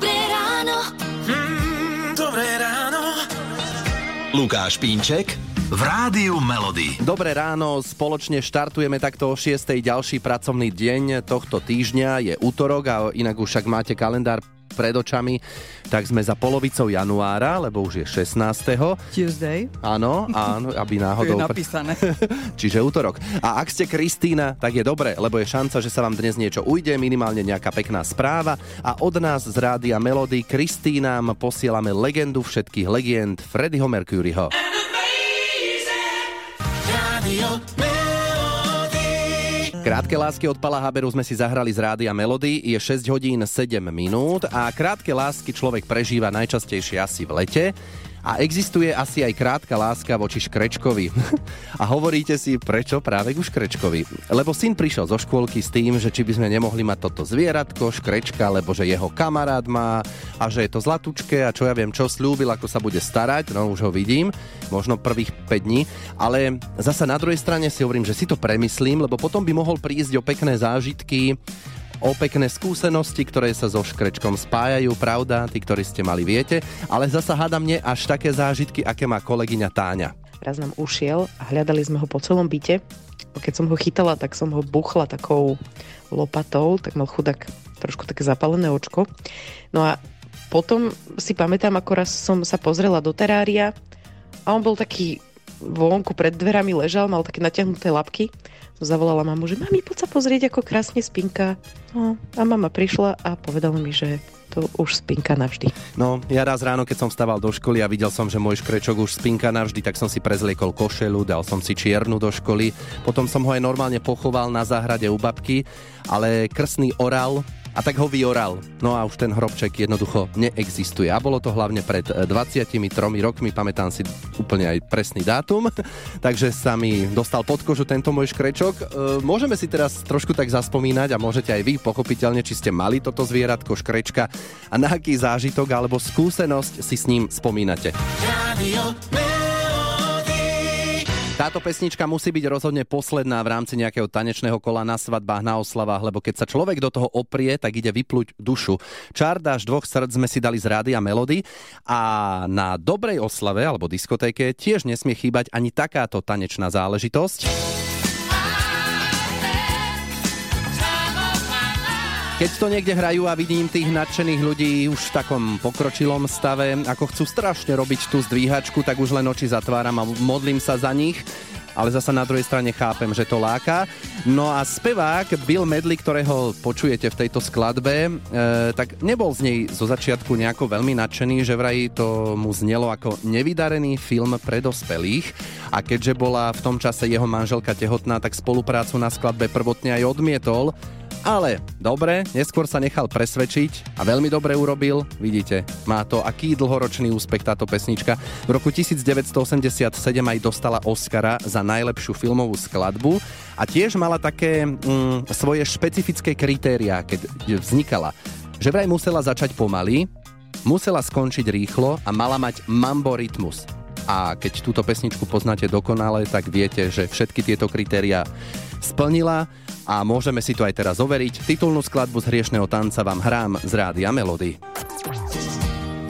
Dobré ráno. Mm, dobré ráno. Lukáš Pínček v Rádiu Melody. Dobré ráno, spoločne štartujeme takto o 6. ďalší pracovný deň tohto týždňa. Je útorok a inak už však máte kalendár pred očami, tak sme za polovicou januára, lebo už je 16. Tuesday. Áno, áno, aby To je náhodou... napísané. Čiže útorok. A ak ste Kristýna, tak je dobre, lebo je šanca, že sa vám dnes niečo ujde, minimálne nejaká pekná správa. A od nás z Rádia Melody Kristýnam posielame legendu všetkých legend Freddieho Mercuryho. Krátke lásky od Pala Haberu sme si zahrali z Rádia Melody, je 6 hodín 7 minút a krátke lásky človek prežíva najčastejšie asi v lete. A existuje asi aj krátka láska voči Škrečkovi. A hovoríte si, prečo práve ku Škrečkovi? Lebo syn prišiel zo škôlky s tým, že či by sme nemohli mať toto zvieratko, Škrečka, lebo že jeho kamarát má a že je to zlatučké a čo ja viem, čo slúbil, ako sa bude starať, no už ho vidím, možno prvých 5 dní, ale zasa na druhej strane si hovorím, že si to premyslím, lebo potom by mohol prísť o pekné zážitky, o pekné skúsenosti, ktoré sa so škrečkom spájajú, pravda, tí, ktorí ste mali, viete, ale zasa hádam nie až také zážitky, aké má kolegyňa Táňa. raz nám ušiel a hľadali sme ho po celom byte. Keď som ho chytala, tak som ho buchla takou lopatou, tak mal chudák trošku také zapálené očko. No a potom si pamätám, ako raz som sa pozrela do terária a on bol taký vonku pred dverami ležal, mal také natiahnuté labky. Zavolala mamu, že mami, poď sa pozrieť, ako krásne spinka. No, a mama prišla a povedala mi, že to už spinka navždy. No, ja raz ráno, keď som vstával do školy a videl som, že môj škrečok už spinka navždy, tak som si prezliekol košelu, dal som si čiernu do školy, potom som ho aj normálne pochoval na záhrade u babky, ale krsný oral a tak ho vyoral. No a už ten hrobček jednoducho neexistuje. A bolo to hlavne pred e, 23 rokmi, pamätám si úplne aj presný dátum, takže sa mi dostal pod kožu tento môj škrečok. E, Môžeme si teraz trošku tak zaspomínať a môžete aj vy pochopiteľne, či ste mali toto zvieratko škrečka a na aký zážitok alebo skúsenosť si s ním spomínate. Radio. Táto pesnička musí byť rozhodne posledná v rámci nejakého tanečného kola na svadbách, na oslavách, lebo keď sa človek do toho oprie, tak ide vypluť dušu. Čardáš dvoch srdc sme si dali z rády a melody a na dobrej oslave alebo diskotéke tiež nesmie chýbať ani takáto tanečná záležitosť. Keď to niekde hrajú a vidím tých nadšených ľudí už v takom pokročilom stave, ako chcú strašne robiť tú zdvíhačku, tak už len oči zatváram a modlím sa za nich. Ale zasa na druhej strane chápem, že to láka. No a spevák Bill Medley, ktorého počujete v tejto skladbe, e, tak nebol z nej zo začiatku nejako veľmi nadšený, že vraj to mu znelo ako nevydarený film pre dospelých. A keďže bola v tom čase jeho manželka tehotná, tak spoluprácu na skladbe prvotne aj odmietol. Ale dobre, neskôr sa nechal presvedčiť a veľmi dobre urobil. Vidíte, má to aký dlhoročný úspech táto pesnička. V roku 1987 aj dostala Oscara za najlepšiu filmovú skladbu a tiež mala také mm, svoje špecifické kritériá, keď vznikala. Že vraj musela začať pomaly, musela skončiť rýchlo a mala mať mambo rytmus. A keď túto pesničku poznáte dokonale, tak viete, že všetky tieto kritéria splnila a môžeme si to aj teraz overiť. Titulnú skladbu z hriešného tanca vám hrám z rádia Melody.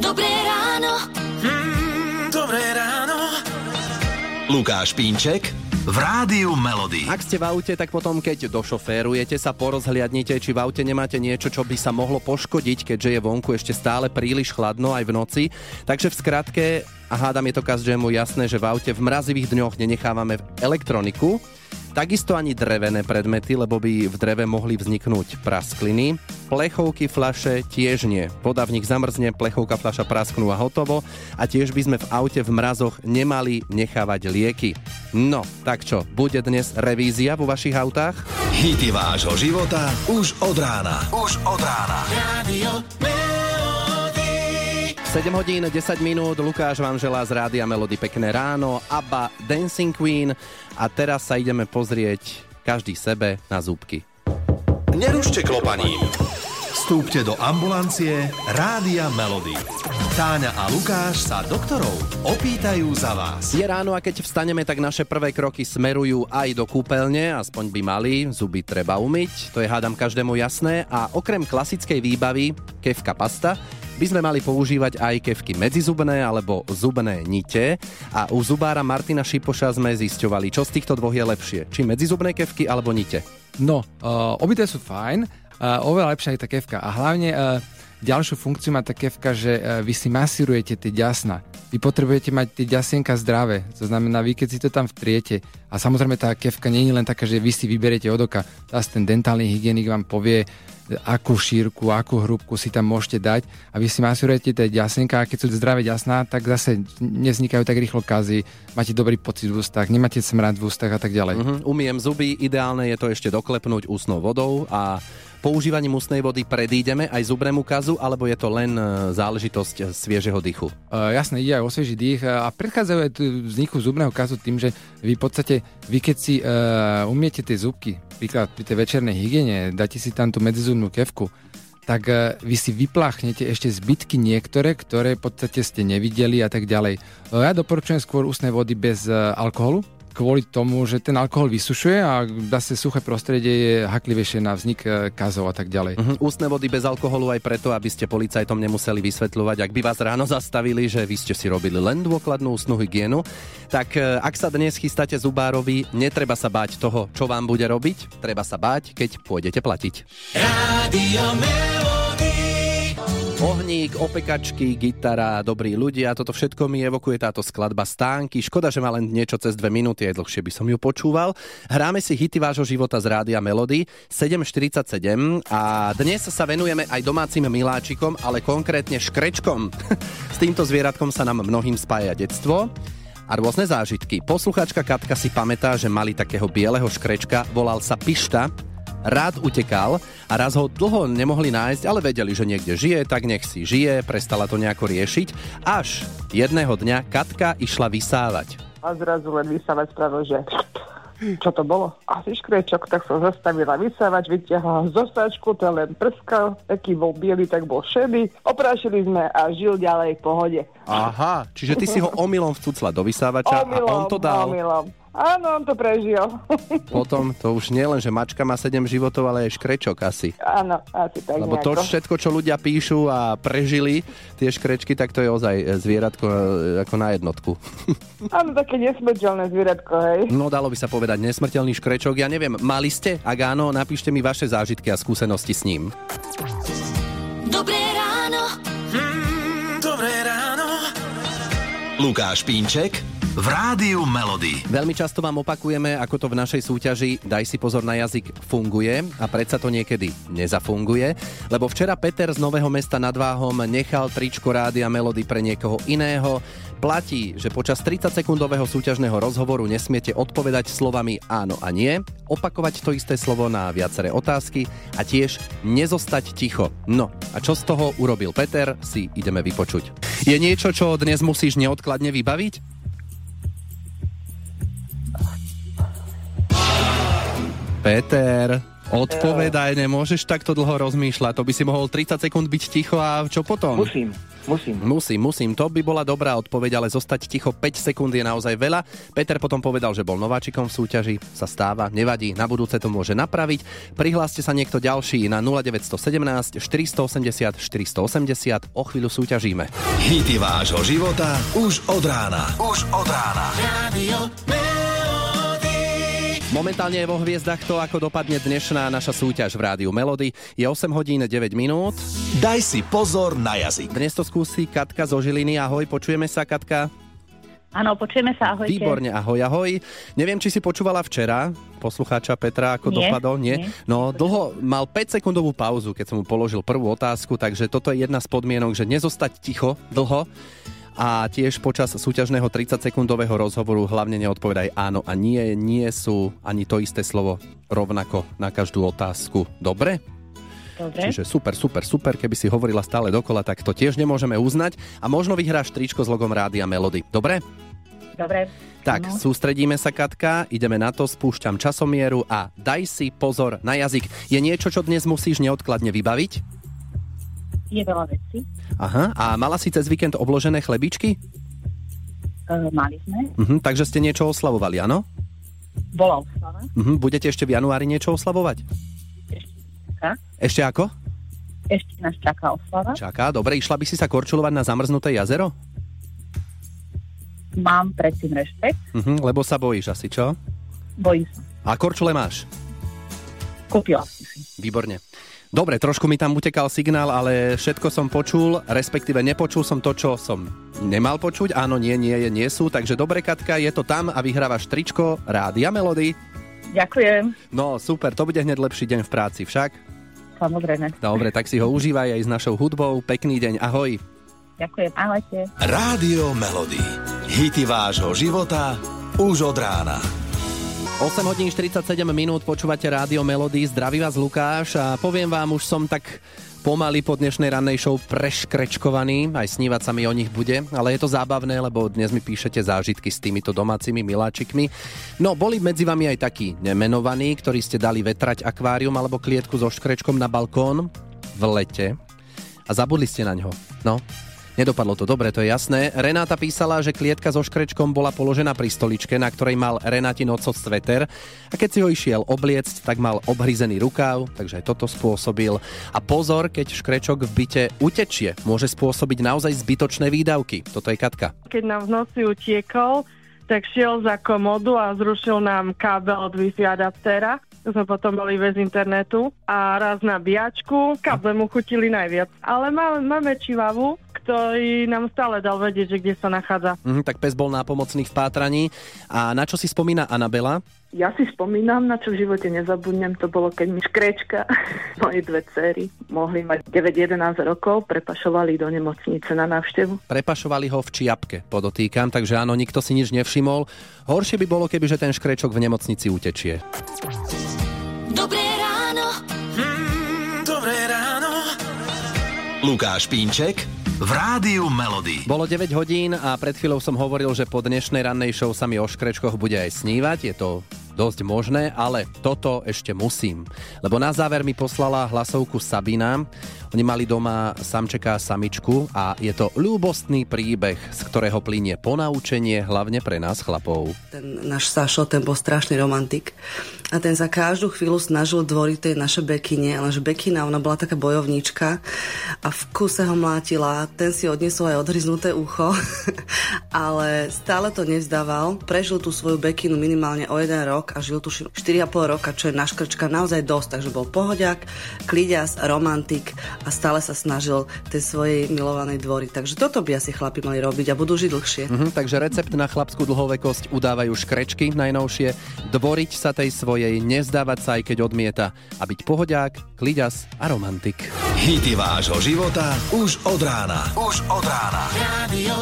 Dobré ráno. Mm, dobré ráno. Lukáš Pínček v Rádiu Melody. Ak ste v aute, tak potom, keď došoférujete, sa porozhliadnite, či v aute nemáte niečo, čo by sa mohlo poškodiť, keďže je vonku ešte stále príliš chladno aj v noci. Takže v skratke, a hádam je to každému jasné, že v aute v mrazivých dňoch nenechávame elektroniku, Takisto ani drevené predmety, lebo by v dreve mohli vzniknúť praskliny. Plechovky, flaše tiež nie. Voda v nich zamrzne, plechovka, fľaša prasknú a hotovo. A tiež by sme v aute v mrazoch nemali nechávať lieky. No, tak čo, bude dnes revízia vo vašich autách? Hity vášho života už od rána. Už od rána. Radio. 7 hodín, 10 minút, Lukáš vám želá z Rádia Melody pekné ráno, ABBA, Dancing Queen a teraz sa ideme pozrieť každý sebe na zúbky. Nerušte klopaním. Vstúpte do ambulancie Rádia Melody. Táňa a Lukáš sa doktorov opýtajú za vás. Je ráno a keď vstaneme, tak naše prvé kroky smerujú aj do kúpeľne, aspoň by mali, zuby treba umyť, to je hádam každému jasné a okrem klasickej výbavy, kevka pasta, by sme mali používať aj kevky medzizubné alebo zubné nite a u zubára Martina Šipoša sme zisťovali, čo z týchto dvoch je lepšie, či medzizubné kevky alebo nite. No, uh, obidve sú fajn, Uh, oveľa lepšia je tá kevka. A hlavne uh, ďalšiu funkciu má tá kevka, že uh, vy si masírujete tie ďasna. Vy potrebujete mať tie ďasienka zdravé. To znamená, vy keď si to tam vtriete, a samozrejme tá kevka nie je len taká, že vy si vyberiete od oka. Zase ten dentálny hygienik vám povie, akú šírku, akú hrúbku si tam môžete dať a vy si masírujete tie ďasenka a keď sú zdravé ďasná, tak zase nevznikajú tak rýchlo kazy, máte dobrý pocit v ústach, nemáte smrad v ústach a tak ďalej. Uh-huh. Umiem zuby, ideálne je to ešte doklepnúť ústnou vodou a používaním ústnej vody predídeme aj zubnému kazu, alebo je to len e, záležitosť sviežeho dýchu? Uh, jasné, ide aj o svieži dých a predchádzajú aj vzniku zubného kazu tým, že vy v podstate, vy keď si uh, umiete tie zubky, príklad pri tej večernej hygiene, dáte si tam tú medzizubnú kevku, tak vy si vypláchnete ešte zbytky niektoré, ktoré v podstate ste nevideli a tak ďalej. Ja doporučujem skôr ústnej vody bez alkoholu, kvôli tomu, že ten alkohol vysušuje a zase suché prostredie je haklivejšie na vznik e, kazov a tak ďalej. Uh-huh. Ústne vody bez alkoholu aj preto, aby ste policajtom nemuseli vysvetľovať, ak by vás ráno zastavili, že vy ste si robili len dôkladnú ústnu hygienu. Tak e, ak sa dnes chystáte zubárovi, netreba sa báť toho, čo vám bude robiť, treba sa báť, keď pôjdete platiť. Rádio Ohník, opekačky, gitara, dobrí ľudia, toto všetko mi evokuje táto skladba stánky. Škoda, že má len niečo cez dve minúty, aj dlhšie by som ju počúval. Hráme si hity vášho života z Rádia Melody 7.47 a dnes sa venujeme aj domácim miláčikom, ale konkrétne škrečkom. S týmto zvieratkom sa nám mnohým spája detstvo a rôzne zážitky. Posluchačka Katka si pamätá, že mali takého bieleho škrečka, volal sa Pišta rád utekal a raz ho dlho nemohli nájsť, ale vedeli, že niekde žije, tak nech si žije, prestala to nejako riešiť, až jedného dňa Katka išla vysávať. A zrazu len vysávať spravil, že čo to bolo? Asi škrečok, tak som zastavila vysávať, vyťahla zostačku, to len prskal, taký bol biely, tak bol šedý. Oprášili sme a žil ďalej v pohode. Aha, čiže ty si ho omylom vcucla do vysávača omylom, a on to dal. Omylom. Áno, on to prežil. Potom to už nie len, že mačka má 7 životov, ale aj škrečok asi. Áno, asi tak Lebo to nejako. všetko, čo ľudia píšu a prežili, tie škrečky, tak to je ozaj zvieratko e, ako na jednotku. Áno, také nesmrteľné zvieratko, hej. No dalo by sa povedať nesmrteľný škrečok. Ja neviem, mali ste? Ak áno, napíšte mi vaše zážitky a skúsenosti s ním. Dobré ráno. Mm, dobré ráno. Lukáš Pínček v Rádiu Melody. Veľmi často vám opakujeme, ako to v našej súťaži Daj si pozor na jazyk funguje a predsa to niekedy nezafunguje, lebo včera Peter z Nového mesta nad Váhom nechal tričko Rádia Melody pre niekoho iného. Platí, že počas 30-sekundového súťažného rozhovoru nesmiete odpovedať slovami áno a nie, opakovať to isté slovo na viaceré otázky a tiež nezostať ticho. No a čo z toho urobil Peter, si ideme vypočuť. Je niečo, čo dnes musíš neodkladne vybaviť? Peter, odpovedaj, nemôžeš takto dlho rozmýšľať. To by si mohol 30 sekúnd byť ticho a čo potom? Musím, musím. Musím, musím. To by bola dobrá odpoveď, ale zostať ticho 5 sekúnd je naozaj veľa. Peter potom povedal, že bol nováčikom v súťaži, sa stáva, nevadí, na budúce to môže napraviť. Prihláste sa niekto ďalší na 0917 480 480, o chvíľu súťažíme. Hity vášho života už od rána. Už od rána. Rádio Momentálne je vo hviezdach to, ako dopadne dnešná naša súťaž v rádiu Melody. Je 8 hodín 9 minút. Daj si pozor na jazyk. Dnes to skúsi Katka zo Žiliny. Ahoj, počujeme sa, Katka? Áno, počujeme sa, ahojte. Výborne, ahoj, ahoj. Neviem, či si počúvala včera poslucháča Petra, ako Nie, dopadol. Nie? nie. No, dlho mal 5 sekundovú pauzu, keď som mu položil prvú otázku, takže toto je jedna z podmienok, že nezostať ticho dlho a tiež počas súťažného 30-sekundového rozhovoru hlavne neodpovedaj áno a nie, nie sú ani to isté slovo rovnako na každú otázku. Dobre? Dobre. Čiže super, super, super, keby si hovorila stále dokola, tak to tiež nemôžeme uznať a možno vyhráš tričko s logom Rádia Melody. Dobre? Dobre. Tak, Áno. sústredíme sa, Katka, ideme na to, spúšťam časomieru a daj si pozor na jazyk. Je niečo, čo dnes musíš neodkladne vybaviť? Je veľa vecí. Aha, a mala si cez víkend obložené chlebičky? E, mali sme. Mhm, takže ste niečo oslavovali, áno? Bola oslava. Mhm, budete ešte v januári niečo oslavovať? Čaká. Ešte ako? Ešte nás čaká oslava. Čaká, dobre, išla by si sa korčulovať na zamrznuté jazero? Mám predtým rešpekt. Mhm, lebo sa bojíš asi, čo? Bojím sa. A korčule máš? Kúpila si. Výborne. Dobre, trošku mi tam utekal signál, ale všetko som počul, respektíve nepočul som to, čo som nemal počuť. Áno, nie, nie, je, nie sú. Takže dobre, Katka, je to tam a vyhrávaš tričko Rádia Melody. Ďakujem. No, super, to bude hneď lepší deň v práci však. Samozrejme. Dobre, tak si ho užívaj aj s našou hudbou. Pekný deň, ahoj. Ďakujem. Ahojte. Rádio Melody. Hity vášho života už od rána. 8 hodín 47 minút počúvate Rádio Melody. Zdraví vás Lukáš a poviem vám, už som tak pomaly po dnešnej rannej show preškrečkovaný, aj snívať sa mi o nich bude, ale je to zábavné, lebo dnes mi píšete zážitky s týmito domácimi miláčikmi. No, boli medzi vami aj takí nemenovaní, ktorí ste dali vetrať akvárium alebo klietku so škrečkom na balkón v lete a zabudli ste na ňo. No, Nedopadlo to dobre, to je jasné. Renáta písala, že klietka so škrečkom bola položená pri stoličke, na ktorej mal Renátin oco sveter a keď si ho išiel obliecť, tak mal obhryzený rukáv, takže aj toto spôsobil. A pozor, keď škrečok v byte utečie, môže spôsobiť naozaj zbytočné výdavky. Toto je Katka. keď nám v noci utiekol, tak šiel za komodu a zrušil nám kábel od Wi-Fi adaptéra. To sme potom boli bez internetu a raz nabíjačku, káble mu chutili najviac. Ale má, máme čivavu, ktorý nám stále dal vedieť, že kde sa nachádza. Mhm, tak pes bol nápomocný v pátraní. A na čo si spomína Anabela? Ja si spomínam, na čo v živote nezabudnem, to bolo, keď mi škrečka, moje dve cery, mohli mať 9-11 rokov, prepašovali do nemocnice na návštevu. Prepašovali ho v čiapke, podotýkam, takže áno, nikto si nič nevšimol. Horšie by bolo, keby že ten škrečok v nemocnici utečie. Dobré ráno. Mm, dobré ráno. Lukáš Pínček v Rádiu Melody. Bolo 9 hodín a pred chvíľou som hovoril, že po dnešnej rannej show sa mi o škrečkoch bude aj snívať. Je to dosť možné, ale toto ešte musím. Lebo na záver mi poslala hlasovku Sabina. Oni mali doma samčeka a samičku a je to ľúbostný príbeh, z ktorého plinie ponaučenie hlavne pre nás chlapov. Ten náš Sašo, ten bol strašný romantik. A ten sa každú chvíľu snažil dvoriť tej naše Bekine, lenže Bekina, ona bola taká bojovníčka a v kuse ho mlátila. Ten si odniesol aj odhryznuté ucho, ale stále to nevzdával. Prežil tú svoju Bekinu minimálne o jeden rok a žil tu 4,5 roka, čo je na škrčka naozaj dosť. Takže bol pohodiak, kliďas, romantik a stále sa snažil tej svojej milovanej dvoriť. Takže toto by asi chlapi mali robiť a budú žiť dlhšie. Mhm, takže recept na chlapskú dlhovekosť udávajú škrečky najnovšie. Dvoriť sa tej svojej, nezdávať sa aj keď odmieta a byť pohodiák, kliďas a romantik. Hity vášho života už od rána. Už od rána. Rádio